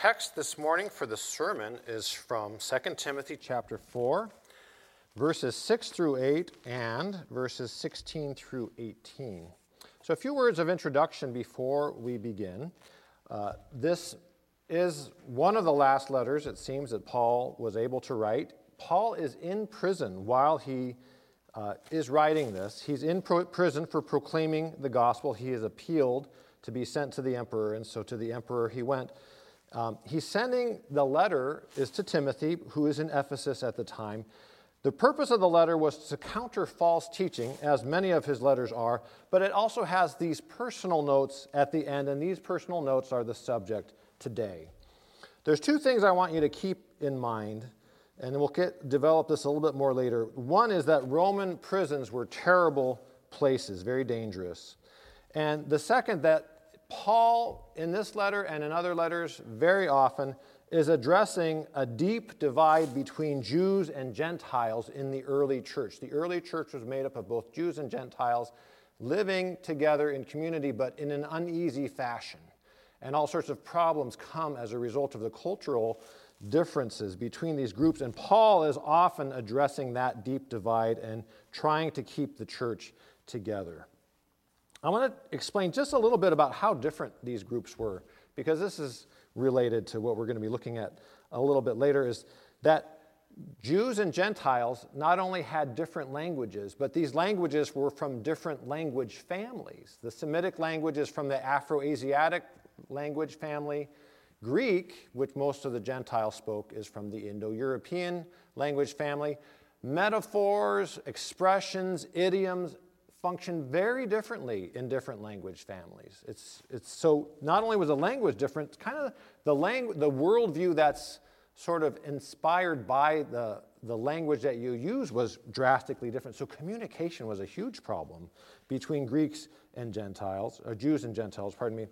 text this morning for the sermon is from 2 Timothy chapter 4, verses 6 through 8 and verses 16 through 18. So, a few words of introduction before we begin. Uh, this is one of the last letters, it seems, that Paul was able to write. Paul is in prison while he uh, is writing this. He's in pro- prison for proclaiming the gospel. He is appealed to be sent to the emperor, and so to the emperor he went. Um, he's sending the letter is to Timothy, who is in Ephesus at the time. The purpose of the letter was to counter false teaching, as many of his letters are, but it also has these personal notes at the end, and these personal notes are the subject today. There's two things I want you to keep in mind, and we'll get, develop this a little bit more later. One is that Roman prisons were terrible places, very dangerous. And the second, that Paul, in this letter and in other letters, very often is addressing a deep divide between Jews and Gentiles in the early church. The early church was made up of both Jews and Gentiles living together in community, but in an uneasy fashion. And all sorts of problems come as a result of the cultural differences between these groups. And Paul is often addressing that deep divide and trying to keep the church together. I want to explain just a little bit about how different these groups were, because this is related to what we're going to be looking at a little bit later, is that Jews and Gentiles not only had different languages, but these languages were from different language families. The Semitic language is from the Afro Asiatic language family. Greek, which most of the Gentiles spoke, is from the Indo European language family. Metaphors, expressions, idioms, function very differently in different language families. It's, it's so not only was the language different, kind of the, langu- the worldview that's sort of inspired by the, the language that you use was drastically different. So communication was a huge problem between Greeks and Gentiles, or Jews and Gentiles, pardon me.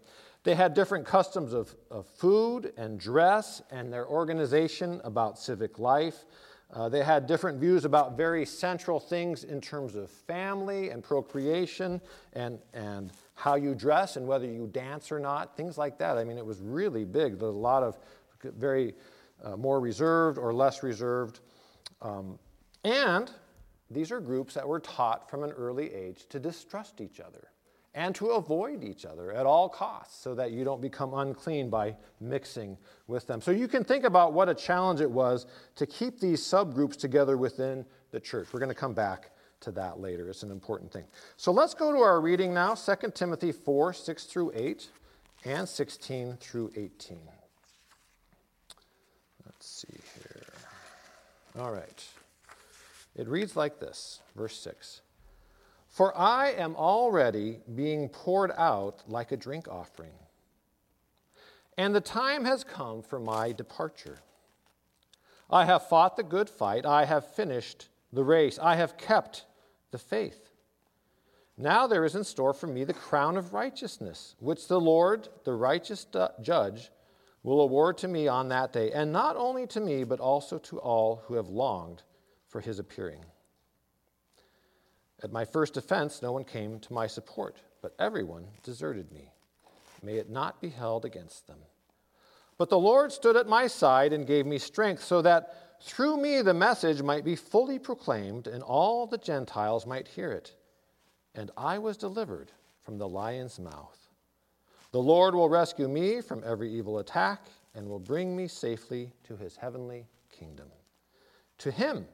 They had different customs of, of food and dress and their organization about civic life. Uh, they had different views about very central things in terms of family and procreation and, and how you dress and whether you dance or not, things like that. I mean, it was really big. There's a lot of very uh, more reserved or less reserved. Um, and these are groups that were taught from an early age to distrust each other and to avoid each other at all costs so that you don't become unclean by mixing with them. So you can think about what a challenge it was to keep these subgroups together within the church. We're going to come back to that later. It's an important thing. So let's go to our reading now 2 Timothy 4 6 through 8 and 16 through 18. Let's see here. All right. It reads like this, verse 6. For I am already being poured out like a drink offering, and the time has come for my departure. I have fought the good fight, I have finished the race, I have kept the faith. Now there is in store for me the crown of righteousness, which the Lord, the righteous judge, will award to me on that day, and not only to me, but also to all who have longed for his appearing. At my first offense, no one came to my support, but everyone deserted me. May it not be held against them. But the Lord stood at my side and gave me strength, so that through me the message might be fully proclaimed, and all the Gentiles might hear it. And I was delivered from the lion's mouth. The Lord will rescue me from every evil attack and will bring me safely to his heavenly kingdom. To him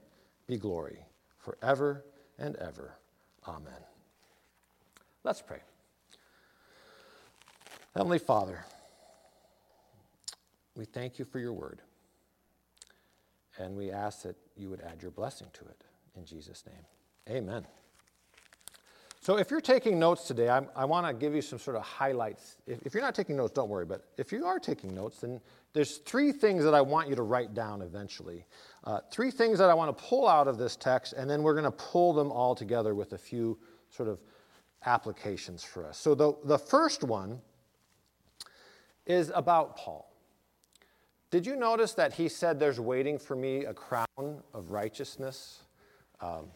be glory forever and ever. Amen. Let's pray. Heavenly Father, we thank you for your word. And we ask that you would add your blessing to it. In Jesus' name, amen. So, if you're taking notes today, I, I want to give you some sort of highlights. If, if, you're not taking notes, don't worry. But if you are taking notes, then there's three things that I want you to write down eventually. Uh, three things that I want to pull out of this text, and then we're going to pull them all together with a few sort of applications for us. So, the, the first one is about Paul. Did you notice that he said, There's waiting for me a crown of righteousness? Um,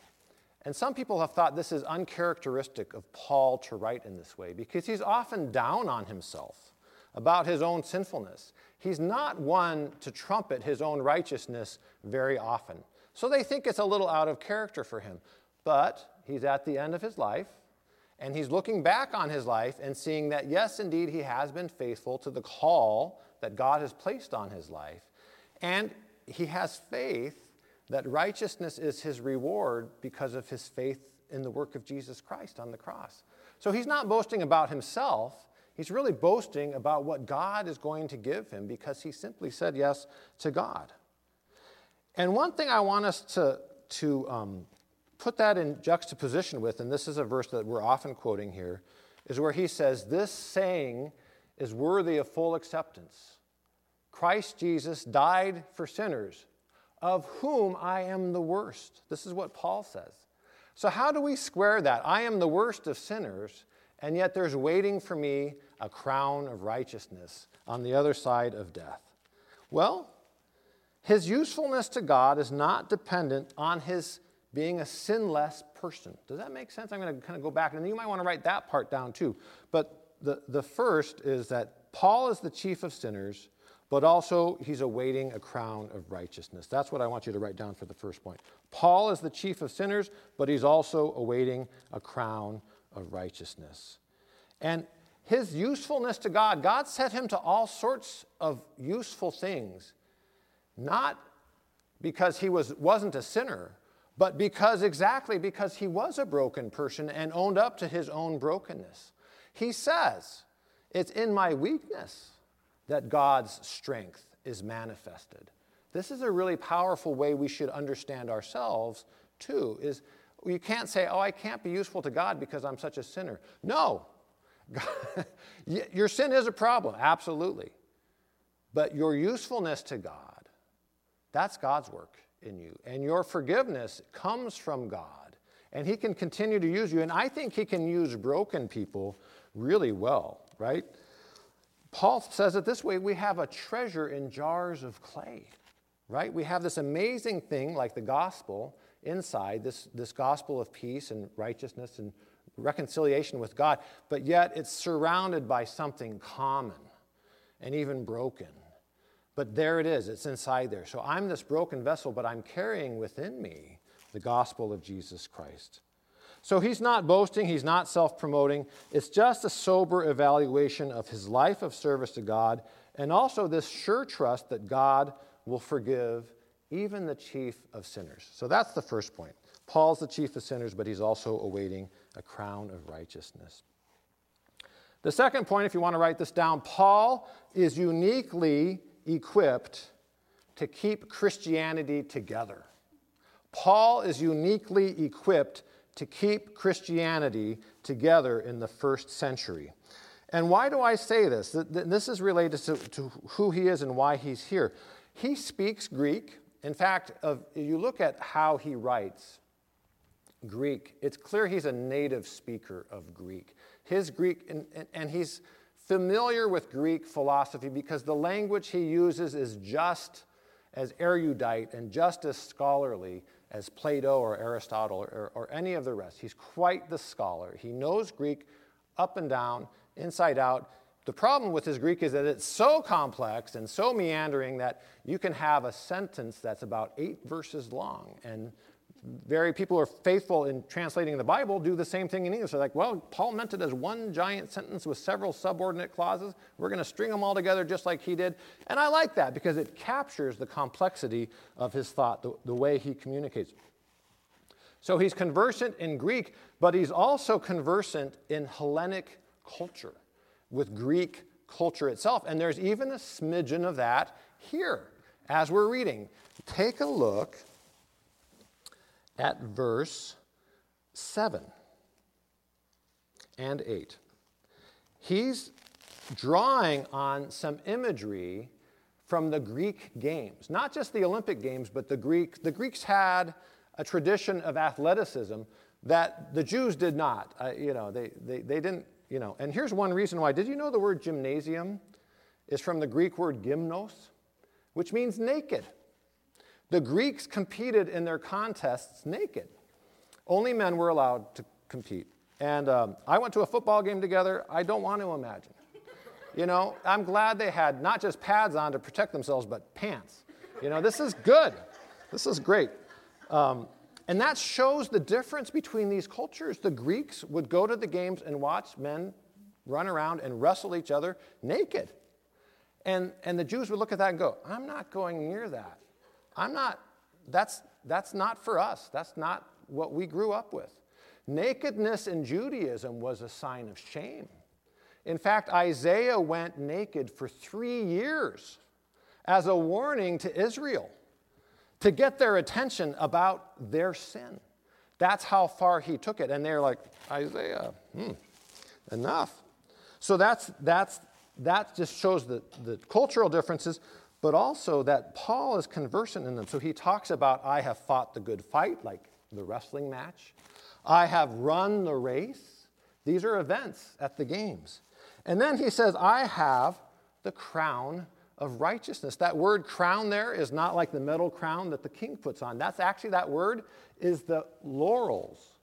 and some people have thought this is uncharacteristic of Paul to write in this way because he's often down on himself about his own sinfulness. He's not one to trumpet his own righteousness very often. So they think it's a little out of character for him. But he's at the end of his life, and he's looking back on his life and seeing that, yes, indeed, he has been faithful to the call that God has placed on his life. And he has faith that righteousness is his reward because of his faith in the work of Jesus Christ on the cross. So he's not boasting about himself. He's really boasting about what God is going to give him because he simply said yes to God. And one thing I want us to, to um, put that in juxtaposition with, and this is a verse that we're often quoting here, is where he says, This saying is worthy of full acceptance. Christ Jesus died for sinners, of whom I am the worst. This is what Paul says. So, how do we square that? I am the worst of sinners, and yet there's waiting for me a crown of righteousness on the other side of death. Well, his usefulness to God is not dependent on his being a sinless person. Does that make sense? I'm going to kind of go back, and you might want to write that part down too. But the, the first is that Paul is the chief of sinners but also he's awaiting a crown of righteousness. That's what I want you to write down for the first point. Paul is the chief of sinners, but he's also awaiting a crown of righteousness. And his usefulness to God, God set him to all sorts of useful things, not because he was, wasn't a sinner, but because exactly because he was a broken person and owned up to his own brokenness. He says, It's in my weakness that God's strength is manifested. This is a really powerful way we should understand ourselves too is you can't say, "Oh, I can't be useful to God because I'm such a sinner." No. your sin is a problem, absolutely. But your usefulness to God, that's God's work in you. And your forgiveness comes from God. And He can continue to use you. And I think He can use broken people really well, right? Paul says it this way we have a treasure in jars of clay, right? We have this amazing thing like the gospel inside, this, this gospel of peace and righteousness and reconciliation with God, but yet it's surrounded by something common and even broken. But there it is, it's inside there. So I'm this broken vessel, but I'm carrying within me the gospel of Jesus Christ. So he's not boasting, he's not self promoting. It's just a sober evaluation of his life of service to God and also this sure trust that God will forgive even the chief of sinners. So that's the first point. Paul's the chief of sinners, but he's also awaiting a crown of righteousness. The second point, if you want to write this down, Paul is uniquely equipped to keep Christianity together. Paul is uniquely equipped to keep Christianity together in the first century. And why do I say this? This is related to, to who he is and why he's here. He speaks Greek. In fact, if you look at how he writes Greek, it's clear he's a native speaker of Greek. His Greek, and, and he's familiar with Greek philosophy because the language he uses is just as erudite and just as scholarly as Plato or Aristotle or, or, any of the rest. He's quite the scholar. He knows Greek up and down, inside out. The problem with his Greek is that it's so complex and so meandering that you can have a sentence that's about eight verses long. And very people who are faithful in translating the Bible do the same thing in English. They're like, well, Paul meant it as one giant sentence with several subordinate clauses. We're going to string them all together just like he did. And I like that because it captures the complexity of his thought, the, the way he communicates. So he's conversant in Greek, but he's also conversant in Hellenic culture, with Greek culture itself. And there's even a smidgen of that here as we're reading. Take a look at verse 7 and 8. He's drawing on some imagery from the Greek games, not just the Olympic games, but the Greek. The Greeks had a tradition of athleticism that the Jews did not. Uh, you know, they, they, they didn't, you know. And here's one reason why. Did you know the word gymnasium is from the Greek word gymnos, which means naked? The Greeks competed in their contests naked. Only men were allowed to compete. And um, I went to a football game together. I don't want to imagine. You know, I'm glad they had not just pads on to protect themselves, but pants. You know, this is good. This is great. Um, and that shows the difference between these cultures. The Greeks would go to the games and watch men run around and wrestle each other naked. And, and the Jews would look at that and go, I'm not going near that. I'm not, that's, that's not for us. That's not what we grew up with. Nakedness in Judaism was a sign of shame. In fact, Isaiah went naked for three years as a warning to Israel to get their attention about their sin. That's how far he took it. And they're like, Isaiah, hmm, enough. So that's, that's, that just shows the, the cultural differences, but also that Paul is conversant in them. So he talks about, I have fought the good fight, like the wrestling match. I have run the race. These are events at the games. And then he says, I have the crown of righteousness. That word crown there is not like the metal crown that the king puts on. That's actually, that word is the laurels,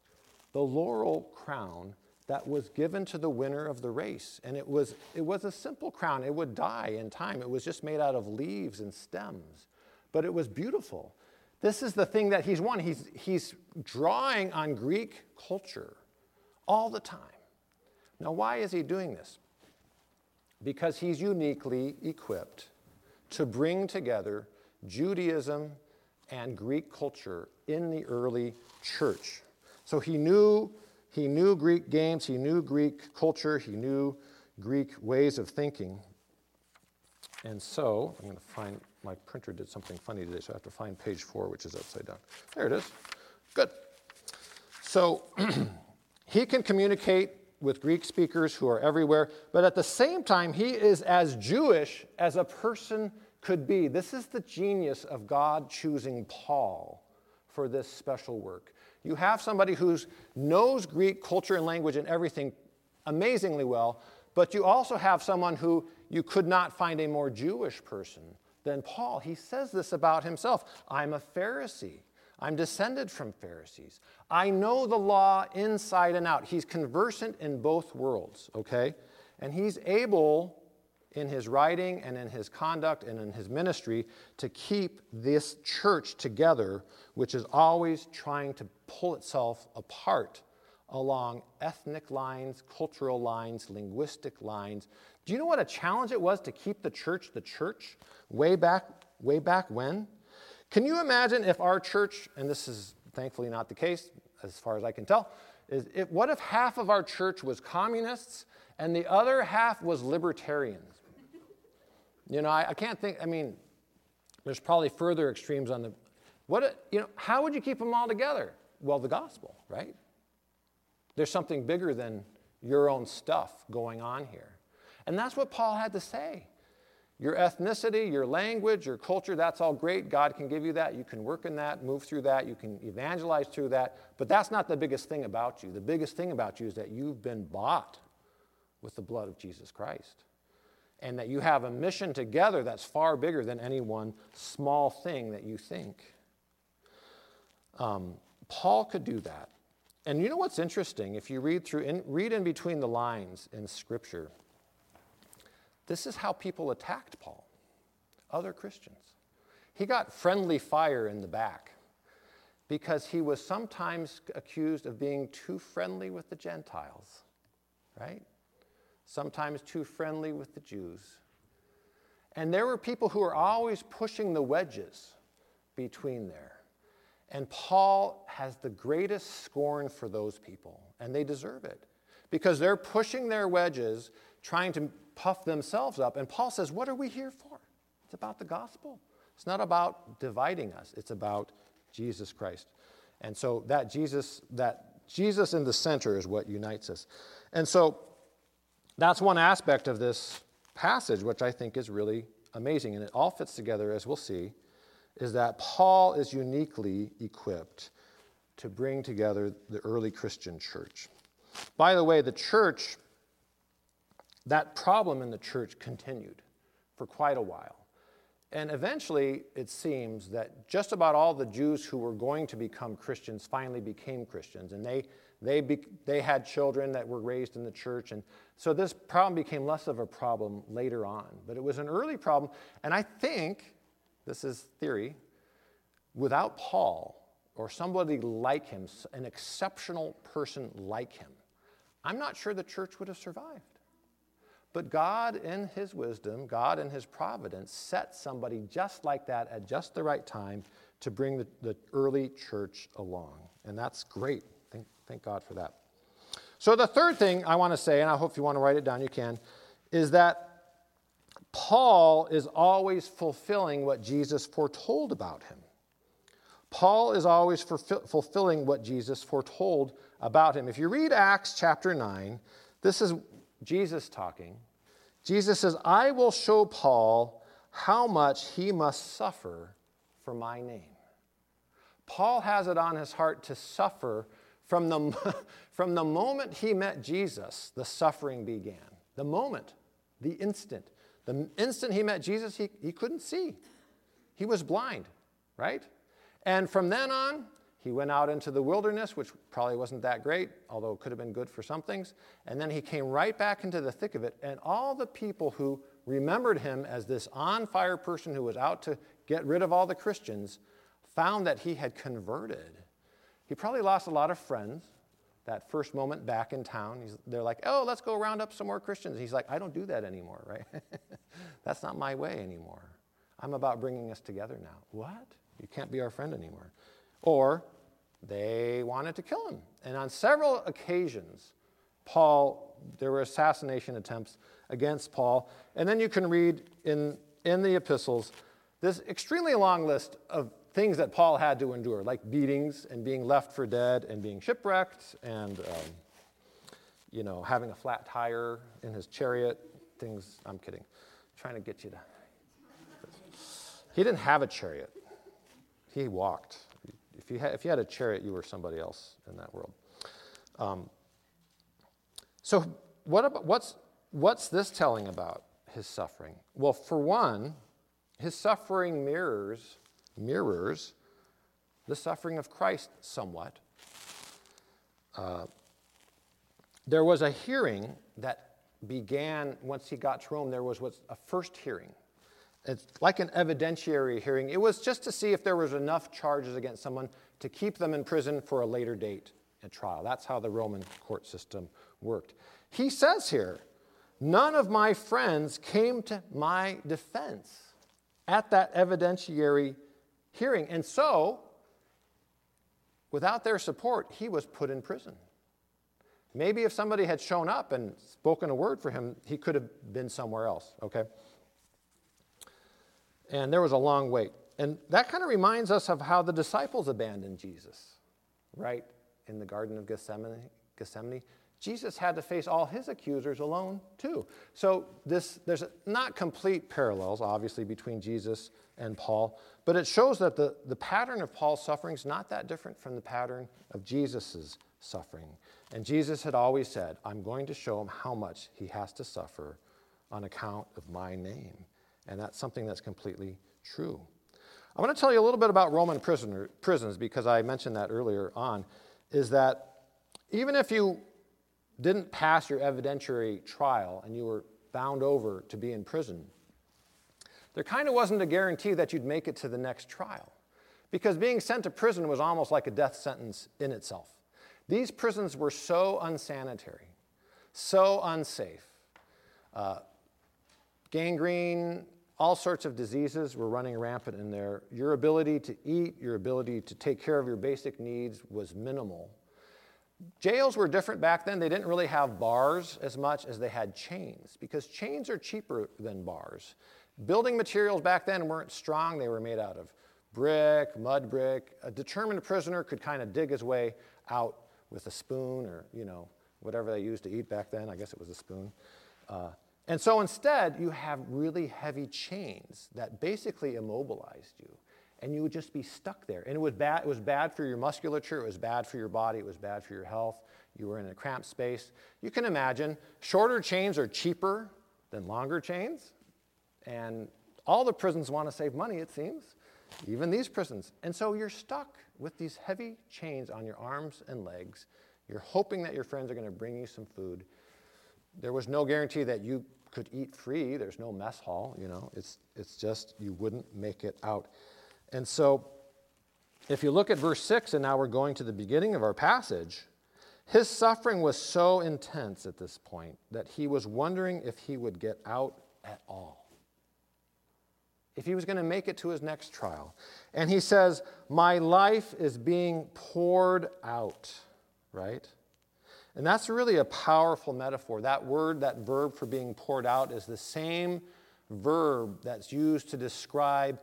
the laurel crown that was given to the winner of the race. And it was, it was a simple crown. It would die in time. It was just made out of leaves and stems. But it was beautiful. This is the thing that he's won. He's, he's drawing on Greek culture all the time. Now, why is he doing this? Because he's uniquely equipped to bring together Judaism and Greek culture in the early church. So he knew he knew Greek games, he knew Greek culture, he knew Greek ways of thinking. And so, I'm going to find, my printer did something funny today, so I have to find page four, which is upside down. There it is. Good. So, he can communicate with Greek speakers who are everywhere, but at the same time, he is as Jewish as a person could be. This is the genius of God choosing Paul for this special work. You have somebody who knows Greek culture and language and everything amazingly well, but you also have someone who you could not find a more Jewish person than Paul. He says this about himself I'm a Pharisee. I'm descended from Pharisees. I know the law inside and out. He's conversant in both worlds, okay? And he's able in his writing and in his conduct and in his ministry to keep this church together, which is always trying to pull itself apart along ethnic lines, cultural lines, linguistic lines. Do you know what a challenge it was to keep the church the church way back, way back when? Can you imagine if our church, and this is thankfully not the case as far as I can tell, is if, what if half of our church was communists and the other half was libertarians? You know, I, I can't think, I mean, there's probably further extremes on the, what, uh, you know, how would you keep them all together? Well, the gospel, right? There's something bigger than your own stuff going on here. And that's what Paul had to say. Your ethnicity, your language, your culture, that's all great. God can give you that. You can work in that, move through that, you can evangelize through that. But that's not the biggest thing about you. The biggest thing about you is that you've been bought with the blood of Jesus Christ and that you have a mission together that's far bigger than any one small thing that you think. Um, Paul could do that. And you know what's interesting? If you read through, in, read in between the lines in Scripture, this is how people attacked Paul, other Christians. He got friendly fire in the back because he was sometimes accused of being too friendly with the Gentiles, right? Sometimes too friendly with the Jews. And there were people who were always pushing the wedges between there. And Paul has the greatest scorn for those people, and they deserve it because they're pushing their wedges, trying to puff themselves up. And Paul says, What are we here for? It's about the gospel. It's not about dividing us, it's about Jesus Christ. And so that Jesus, that Jesus in the center is what unites us. And so that's one aspect of this passage, which I think is really amazing. And it all fits together, as we'll see, is that Paul is uniquely equipped to bring together the early Christian church. By the way, the church, that problem in the church continued for quite a while. And eventually, it seems that just about all the Jews who were going to become Christians finally became Christians. And they, They, be, they had children that were raised in the church. And so this problem became less of a problem later on. But it was an early problem. And I think, this is theory, without Paul or somebody like him, an exceptional person like him, I'm not sure the church would have survived. But God, in His wisdom, God, in His providence, set somebody just like that at just the right time to bring the, the early church along. And that's great. Thank, thank God for that. So, the third thing I want to say, and I hope if you want to write it down, you can, is that Paul is always fulfilling what Jesus foretold about him. Paul is always fulfilling what Jesus foretold about him. If you read Acts chapter 9, this is Jesus talking. Jesus says, I will show Paul how much he must suffer for my name. Paul has it on his heart to suffer from the, from the moment he met Jesus, the suffering began. The moment, the instant. The instant he met Jesus, he, he couldn't see. He was blind, right? And from then on, he went out into the wilderness, which probably wasn't that great, although it could have been good for some things. And then he came right back into the thick of it. And all the people who remembered him as this on fire person who was out to get rid of all the Christians found that he had converted. He probably lost a lot of friends that first moment back in town. They're like, oh, let's go round up some more Christians. He's like, I don't do that anymore, right? That's not my way anymore. I'm about bringing us together now. What? You can't be our friend anymore. Or they wanted to kill him. And on several occasions, Paul, there were assassination attempts against Paul. And then you can read in, in the epistles this extremely long list of things that Paul had to endure, like beatings and being left for dead and being shipwrecked and, um, you know, having a flat tire in his chariot, things, I'm kidding, I'm trying to get you to. He didn't have a chariot, he walked. If you, had, if you had a chariot, you were somebody else in that world. Um, so, what about, what's, what's this telling about his suffering? Well, for one, his suffering mirrors, mirrors the suffering of Christ somewhat. Uh, there was a hearing that began once he got to Rome. There was what's a first hearing it's like an evidentiary hearing. It was just to see if there was enough charges against someone to keep them in prison for a later date at trial. That's how the Roman court system worked. He says here, none of my friends came to my defense at that evidentiary hearing. And so, without their support, he was put in prison. Maybe if somebody had shown up and spoken a word for him, he could have been somewhere else, okay? and there was a long wait. And that kind of reminds us of how the disciples abandoned Jesus, right? In the Garden of Gethsemane. Gethsemane. Jesus had to face all his accusers alone, too. So this, there's not complete parallels, obviously, between Jesus and Paul, but it shows that the, the pattern of Paul's suffering is not that different from the pattern of Jesus' suffering. And Jesus had always said, I'm going to show him how much he has to suffer on account of my name. And that's something that's completely true. I want to tell you a little bit about Roman prisoner, prisons because I mentioned that earlier on. Is that even if you didn't pass your evidentiary trial and you were bound over to be in prison, there kind of wasn't a guarantee that you'd make it to the next trial because being sent to prison was almost like a death sentence in itself. These prisons were so unsanitary, so unsafe. Uh, gangrene, all sorts of diseases were running rampant in there. Your ability to eat, your ability to take care of your basic needs was minimal. Jails were different back then. They didn't really have bars as much as they had chains because chains are cheaper than bars. Building materials back then weren't strong, they were made out of brick, mud brick. A determined prisoner could kind of dig his way out with a spoon or, you know, whatever they used to eat back then. I guess it was a spoon. Uh, and so instead, you have really heavy chains that basically immobilized you. And you would just be stuck there. And it was, bad, it was bad for your musculature, it was bad for your body, it was bad for your health. You were in a cramped space. You can imagine shorter chains are cheaper than longer chains. And all the prisons want to save money, it seems, even these prisons. And so you're stuck with these heavy chains on your arms and legs. You're hoping that your friends are going to bring you some food. There was no guarantee that you could eat free. There's no mess hall, you know. It's, it's just you wouldn't make it out. And so if you look at verse 6, and now we're going to the beginning of our passage, his suffering was so intense at this point that he was wondering if he would get out at all. If he was going to make it to his next trial. And he says, My life is being poured out, right? And that's really a powerful metaphor. That word, that verb for being poured out, is the same verb that's used to describe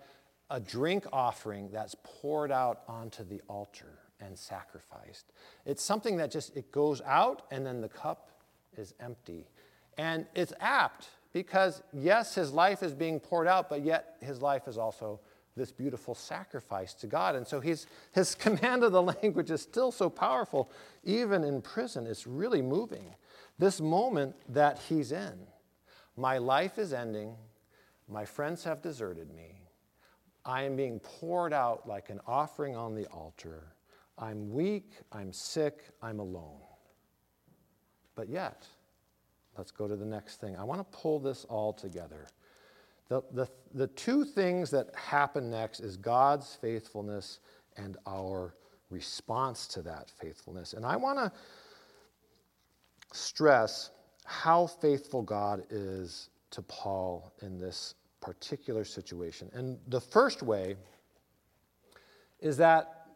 a drink offering that's poured out onto the altar and sacrificed. It's something that just it goes out and then the cup is empty. And it's apt because yes, his life is being poured out, but yet his life is also this beautiful sacrifice to God. And so he's, his command of the language is still so powerful, even in prison. It's really moving. This moment that he's in, my life is ending, my friends have deserted me, I am being poured out like an offering on the altar. I'm weak, I'm sick, I'm alone. But yet, let's go to the next thing. I want to pull this all together. The, the, the two things that happen next is God's faithfulness and our response to that faithfulness. And I want to stress how faithful God is to Paul in this particular situation. And the first way is that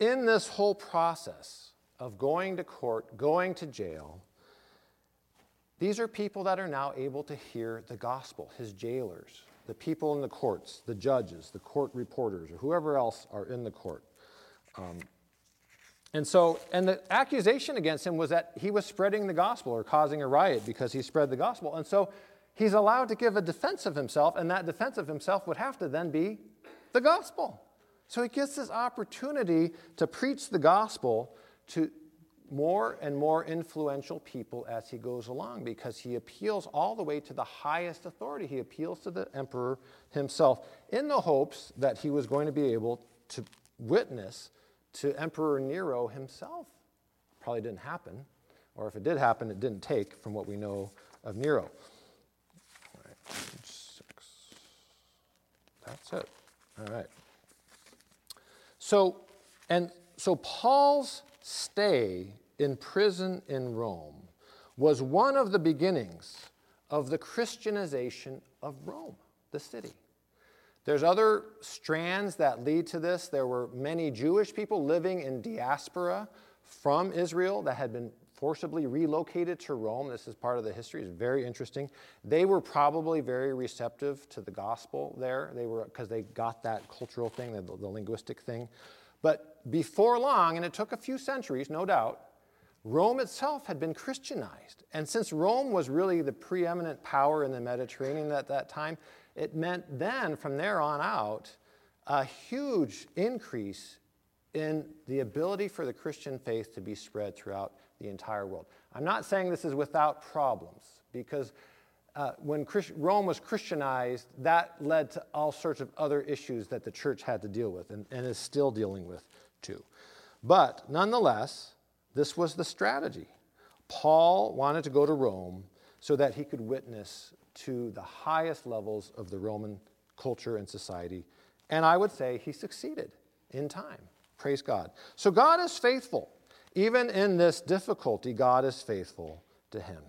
in this whole process of going to court, going to jail, these are people that are now able to hear the gospel, his jailers, the people in the courts, the judges, the court reporters, or whoever else are in the court. Um, and so, and the accusation against him was that he was spreading the gospel or causing a riot because he spread the gospel. And so he's allowed to give a defense of himself, and that defense of himself would have to then be the gospel. So he gets this opportunity to preach the gospel to more and more influential people as he goes along because he appeals all the way to the highest authority. He appeals to the emperor himself in the hopes that he was going to be able to witness to Emperor Nero himself. Probably didn't happen, or if it did happen, it didn't take from what we know of Nero. All right, six. That's it. All right. So, and so Paul's stay in prison in Rome was one of the beginnings of the Christianization of Rome, the city. There's other strands that lead to this. There were many Jewish people living in diaspora from Israel that had been forcibly relocated to Rome. This is part of the history. It's very interesting. They were probably very receptive to the gospel there. They were because they got that cultural thing, the, the linguistic thing. But before long, and it took a few centuries, no doubt, Rome itself had been Christianized. And since Rome was really the preeminent power in the Mediterranean at that time, it meant then, from there on out, a huge increase in the ability for the Christian faith to be spread throughout the entire world. I'm not saying this is without problems, because uh, when Christ- Rome was Christianized, that led to all sorts of other issues that the church had to deal with and, and is still dealing with too. But nonetheless, this was the strategy. Paul wanted to go to Rome so that he could witness to the highest levels of the Roman culture and society. And I would say he succeeded in time. Praise God. So God is faithful. Even in this difficulty, God is faithful to him.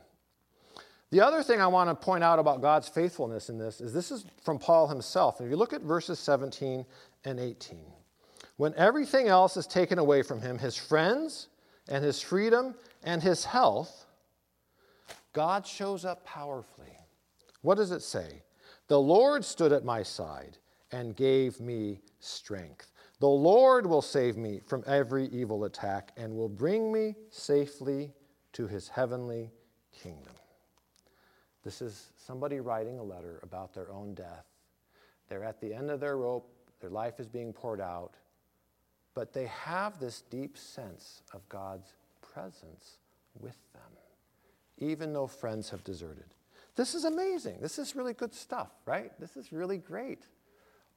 The other thing I want to point out about God's faithfulness in this is this is from Paul himself. If you look at verses 17 and 18, when everything else is taken away from him, his friends and his freedom and his health, God shows up powerfully. What does it say? The Lord stood at my side and gave me strength. The Lord will save me from every evil attack and will bring me safely to his heavenly kingdom. This is somebody writing a letter about their own death. They're at the end of their rope, their life is being poured out, but they have this deep sense of God's presence with them, even though friends have deserted. This is amazing. This is really good stuff, right? This is really great.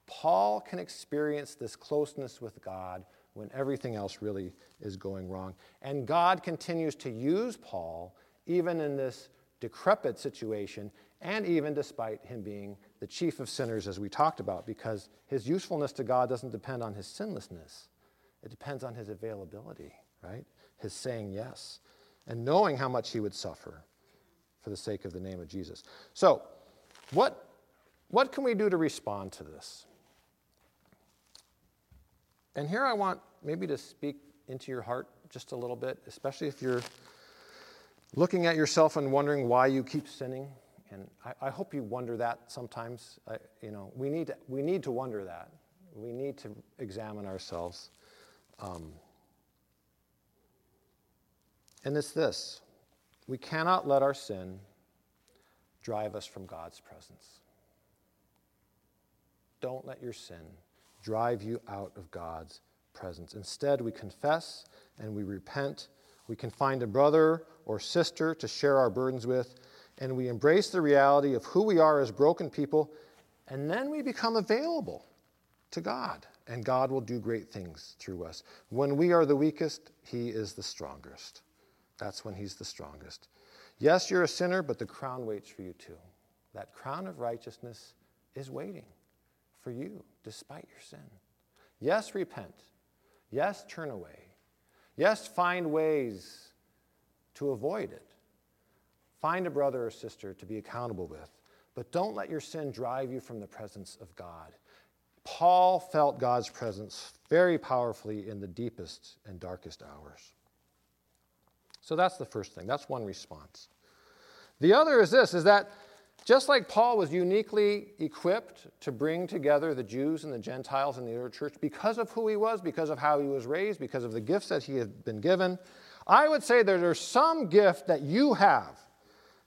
Paul can experience this closeness with God when everything else really is going wrong. And God continues to use Paul even in this decrepit situation, and even despite him being the chief of sinners, as we talked about, because his usefulness to God doesn't depend on his sinlessness, it depends on his availability, right? His saying yes, and knowing how much he would suffer for the sake of the name of Jesus. So, what, what can we do to respond to this? And here I want maybe to speak into your heart just a little bit, especially if you're looking at yourself and wondering why you keep sinning. And I, I hope you wonder that sometimes. I, you know, we need, to, we need to wonder that. We need to examine ourselves. Um, and it's this we cannot let our sin drive us from God's presence. Don't let your sin drive you out of God's presence. Instead, we confess and we repent. We can find a brother or sister to share our burdens with, and we embrace the reality of who we are as broken people, and then we become available to God, and God will do great things through us. When we are the weakest, He is the strongest. That's when He's the strongest. Yes, you're a sinner, but the crown waits for you too. That crown of righteousness is waiting for you despite your sin. Yes, repent. Yes, turn away. Yes, find ways to avoid it. Find a brother or sister to be accountable with, but don't let your sin drive you from the presence of God. Paul felt God's presence very powerfully in the deepest and darkest hours. So that's the first thing. That's one response. The other is this is that just like Paul was uniquely equipped to bring together the Jews and the Gentiles in the early church because of who he was, because of how he was raised, because of the gifts that he had been given, I would say that there's some gift that you have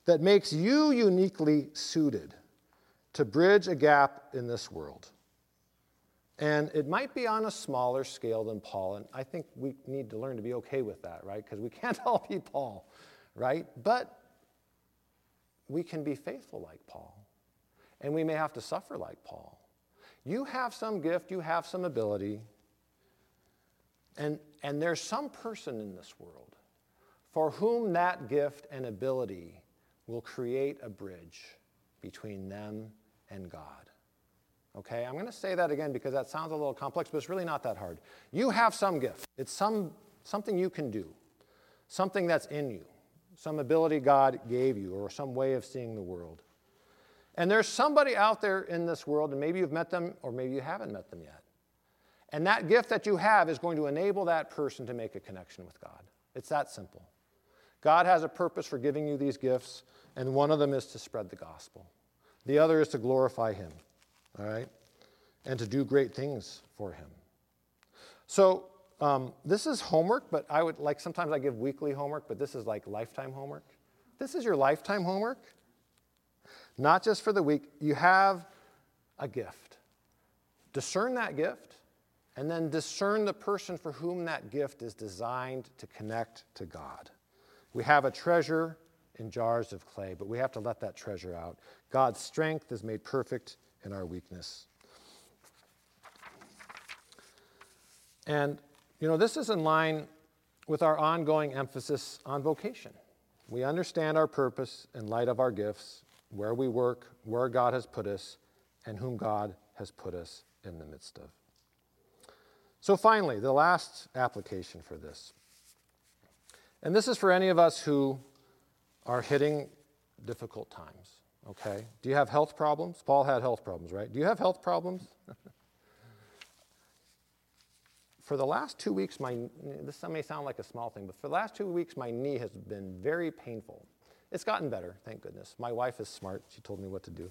that makes you uniquely suited to bridge a gap in this world. And it might be on a smaller scale than Paul, and I think we need to learn to be okay with that, right? Because we can't all be Paul, right? But we can be faithful like Paul, and we may have to suffer like Paul. You have some gift, you have some ability, and, and there's some person in this world for whom that gift and ability will create a bridge between them and God. Okay, I'm going to say that again because that sounds a little complex, but it's really not that hard. You have some gift, it's some, something you can do, something that's in you some ability God gave you, or some way of seeing the world. And there's somebody out there in this world, and maybe you've met them, or maybe you haven't met them yet. And that gift that you have is going to enable that person to make a connection with God. It's that simple. God has a purpose for giving you these gifts, and one of them is to spread the gospel. The other is to glorify Him, all right? And to do great things for Him. So, um, this is homework, but I would like sometimes I give weekly homework, but this is like lifetime homework. This is your lifetime homework, not just for the week. You have a gift. Discern that gift, and then discern the person for whom that gift is designed to connect to God. We have a treasure in jars of clay, but we have to let that treasure out. God's strength is made perfect in our weakness. And you know, this is in line with our ongoing emphasis on vocation. We understand our purpose in light of our gifts, where we work, where God has put us, and whom God has put us in the midst of. So, finally, the last application for this. And this is for any of us who are hitting difficult times, okay? Do you have health problems? Paul had health problems, right? Do you have health problems? for the last two weeks, my, this may sound like a small thing, but for the last two weeks, my knee has been very painful. It's gotten better, thank goodness. My wife is smart. She told me what to do.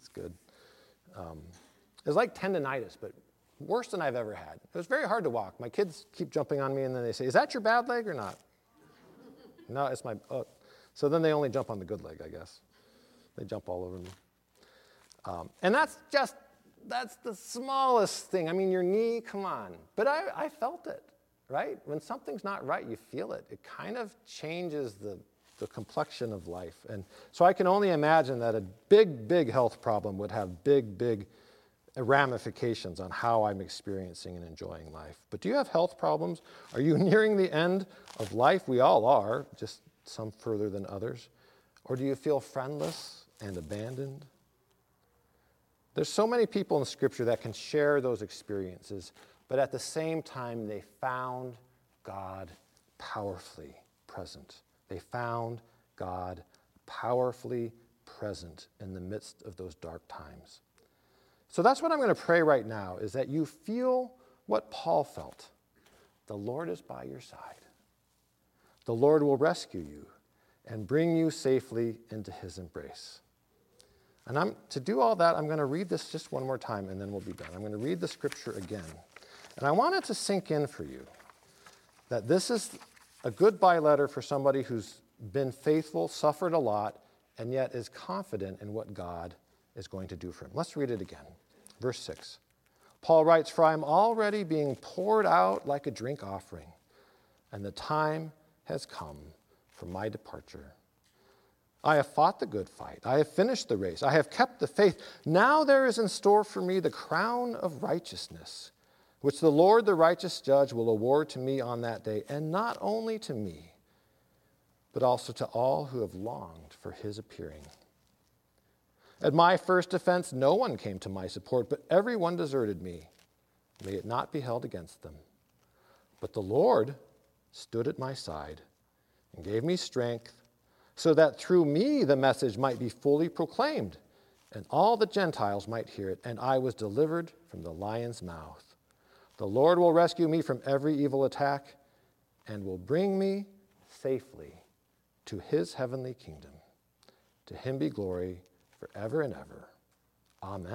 It's good. Um, it's like tendonitis, but worse than I've ever had. It was very hard to walk. My kids keep jumping on me, and then they say, Is that your bad leg or not? no, it's my. Oh. So then they only jump on the good leg, I guess. They jump all over me. Um, and that's just that's the smallest thing. I mean, your knee, come on. But I, I felt it, right? When something's not right, you feel it. It kind of changes the, the complexion of life. And so I can only imagine that a big, big health problem would have big, big ramifications on how I'm experiencing and enjoying life. But do you have health problems? Are you nearing the end of life? We all are, just some further than others. Or do you feel friendless and abandoned? There's so many people in Scripture that can share those experiences, but at the same time, they found God powerfully present. They found God powerfully present in the midst of those dark times. So that's what I'm going to pray right now is that you feel what Paul felt. The Lord is by your side. The Lord will rescue you and bring you safely into his embrace. And I'm, to do all that, I'm going to read this just one more time and then we'll be done. I'm going to read the scripture again. And I want it to sink in for you that this is a goodbye letter for somebody who's been faithful, suffered a lot, and yet is confident in what God is going to do for him. Let's read it again. Verse 6. Paul writes, For I am already being poured out like a drink offering, and the time has come for my departure. I have fought the good fight. I have finished the race. I have kept the faith. Now there is in store for me the crown of righteousness, which the Lord, the righteous judge, will award to me on that day, and not only to me, but also to all who have longed for his appearing. At my first defense, no one came to my support, but everyone deserted me. May it not be held against them. But the Lord stood at my side and gave me strength so that through me the message might be fully proclaimed and all the Gentiles might hear it, and I was delivered from the lion's mouth. The Lord will rescue me from every evil attack and will bring me safely to his heavenly kingdom. To him be glory forever and ever. Amen.